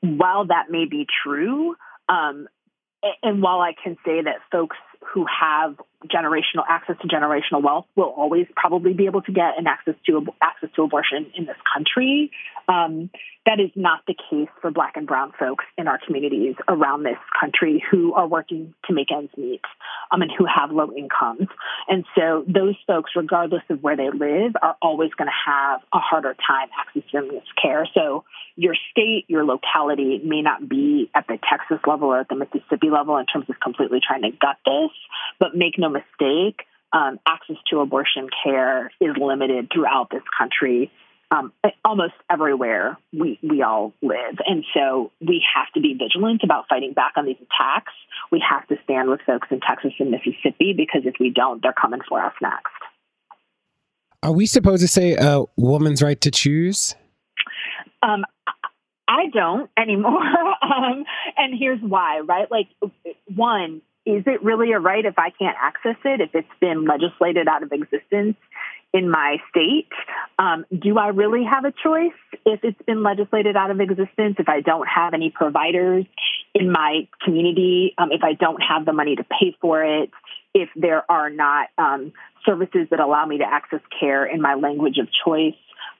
[SPEAKER 6] While that may be true, um, and while I can say that folks who have generational access to generational wealth will always probably be able to get an access to access to abortion in this country. Um, that is not the case for Black and Brown folks in our communities around this country who are working to make ends meet um, and who have low incomes. And so those folks, regardless of where they live, are always going to have a harder time accessing this care. So your state, your locality may not be at the Texas level or at the Mississippi level in terms of completely trying to gut this, but make no mistake, um, access to abortion care is limited throughout this country. Um, almost everywhere we, we all live. And so we have to be vigilant about fighting back on these attacks. We have to stand with folks in Texas and Mississippi because if we don't, they're coming for us next.
[SPEAKER 1] Are we supposed to say a woman's right to choose?
[SPEAKER 6] Um, I don't anymore. um, and here's why, right? Like, one, is it really a right if I can't access it, if it's been legislated out of existence in my state? Um, do I really have a choice if it's been legislated out of existence, if I don't have any providers in my community, um, if I don't have the money to pay for it, if there are not um, services that allow me to access care in my language of choice?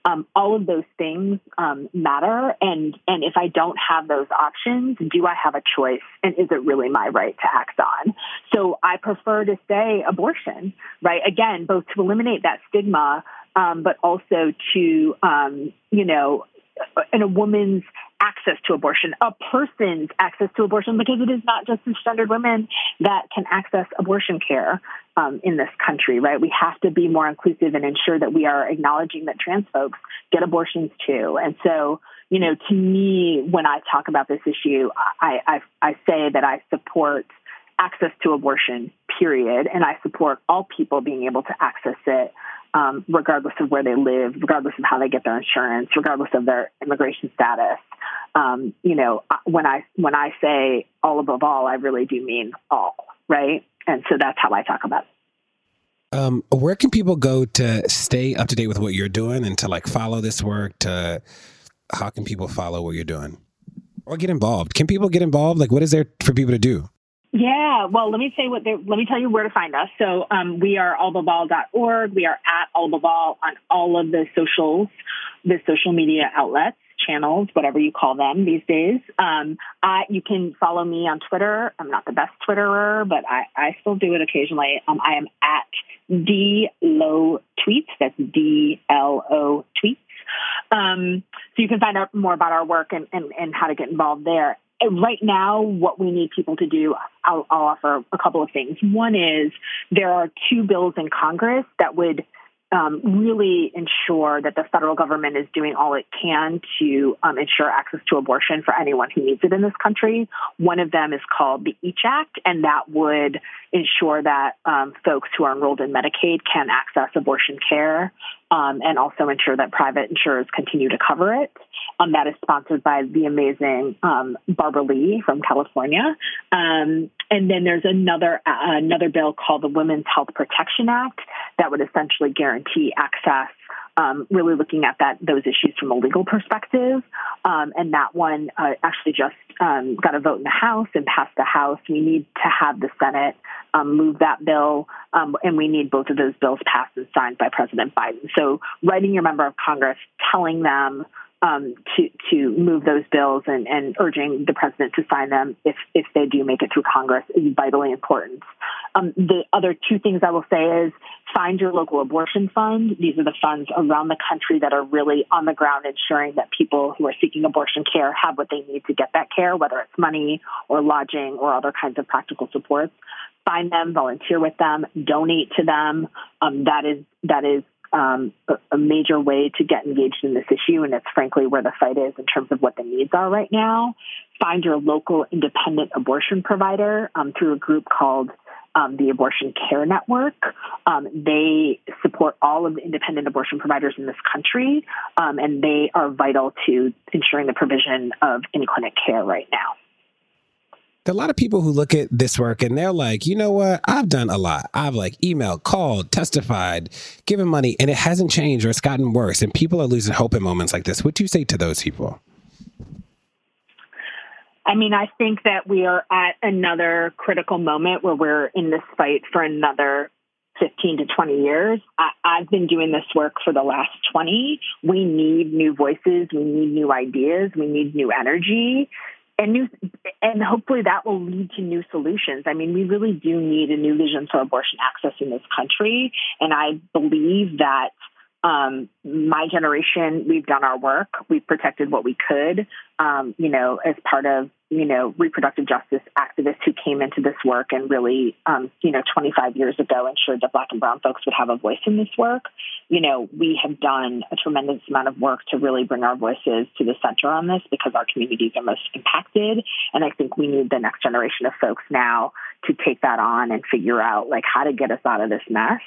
[SPEAKER 6] Um, all of those things um, matter. And, and if I don't have those options, do I have a choice? And is it really my right to act on? So I prefer to say abortion, right? Again, both to eliminate that stigma, um, but also to, um, you know, in a woman's access to abortion, a person's access to abortion, because it is not just cisgendered women that can access abortion care um, in this country, right? We have to be more inclusive and ensure that we are acknowledging that trans folks get abortions too. And so, you know, to me, when I talk about this issue, I, I, I say that I support access to abortion, period. And I support all people being able to access it. Um, regardless of where they live, regardless of how they get their insurance, regardless of their immigration status. Um, you know, when I when I say all above all, I really do mean all, right? And so that's how I talk about it.
[SPEAKER 1] Um, where can people go to stay up to date with what you're doing and to like follow this work? To how can people follow what you're doing or get involved? Can people get involved? Like, what is there for people to do?
[SPEAKER 6] Yeah, well, let me say what let me tell you where to find us. So um, we are allaboveall.org. We are at allaboveall on all of the socials, the social media outlets, channels, whatever you call them these days. Um, I, you can follow me on Twitter. I'm not the best Twitterer, but I, I still do it occasionally. Um, I am at D Low Tweets. That's D L O Tweets. Um, so you can find out more about our work and, and, and how to get involved there right now, what we need people to do, I'll, I'll, offer a couple of things. One is there are two bills in Congress that would um, really ensure that the federal government is doing all it can to um, ensure access to abortion for anyone who needs it in this country. One of them is called the EACH Act, and that would ensure that um, folks who are enrolled in Medicaid can access abortion care um, and also ensure that private insurers continue to cover it. Um, that is sponsored by the amazing um, Barbara Lee from California. And then there's another uh, another bill called the Women's Health Protection Act that would essentially guarantee access um, really looking at that those issues from a legal perspective. Um, and that one uh, actually just um, got a vote in the House and passed the House. We need to have the Senate um, move that bill, um, and we need both of those bills passed and signed by President Biden. So, writing your member of Congress, telling them um, to to move those bills and, and urging the president to sign them if if they do make it through Congress is vitally important. Um, the other two things I will say is find your local abortion fund. These are the funds around the country that are really on the ground ensuring that people who are seeking abortion care have what they need to get that care, whether it's money or lodging or other kinds of practical supports. Find them, volunteer with them, donate to them. Um, that is that is um, a, major way to get engaged in this issue, and it's frankly where the fight is in terms of what the needs are right now. Find your local independent abortion provider um, through a group called um, the Abortion Care Network. Um, they support all of the independent abortion providers in this country, um, and they are vital to ensuring the provision of in clinic care right now
[SPEAKER 1] there are a lot of people who look at this work and they're like, you know what? I've done a lot. I've like emailed, called, testified, given money, and it hasn't changed or it's gotten worse. And people are losing hope in moments like this. What do you say to those people?
[SPEAKER 6] I mean, I think that we are at another critical moment where we're in this fight for another 15 to 20 years. I, have been doing this work for the last 20. We need new voices. We need new ideas. We need new energy and new and hopefully that will lead to new solutions. I mean, we really do need a new vision for abortion access in this country, and I believe that um, my generation, we've done our work. We've protected what we could, um, you know, as part of, you know, reproductive justice activists who came into this work and really, um, you know, 25 years ago ensured that Black and Brown folks would have a voice in this work. You know, we have done a tremendous amount of work to really bring our voices to the center on this because our communities are most impacted. And I think we need the next generation of folks now to take that on and figure out, like, how to get us out of this mess.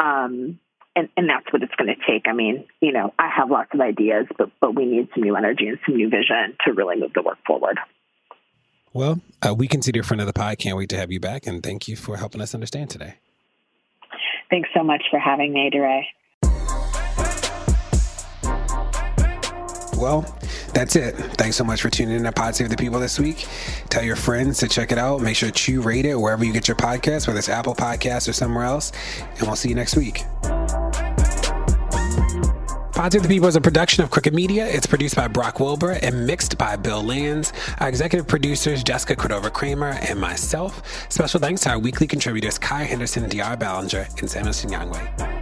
[SPEAKER 6] Um, and, and that's what it's going to take. I mean, you know, I have lots of ideas, but but we need some new energy and some new vision to really move the work forward.
[SPEAKER 1] Well, uh, we consider a friend of the pie. Can't wait to have you back, and thank you for helping us understand today.
[SPEAKER 6] Thanks so much for having me, DeRay.
[SPEAKER 1] Well, that's it. Thanks so much for tuning in to Pod Save the People this week. Tell your friends to check it out. Make sure to rate it wherever you get your podcast, whether it's Apple Podcasts or somewhere else. And we'll see you next week. Pod the People is a production of Crooked Media. It's produced by Brock Wilbur and mixed by Bill Lance. Our executive producers, Jessica Cordova Kramer and myself. Special thanks to our weekly contributors, Kaya Henderson, De'Ara Balenger, and Samuel Sinyangwe.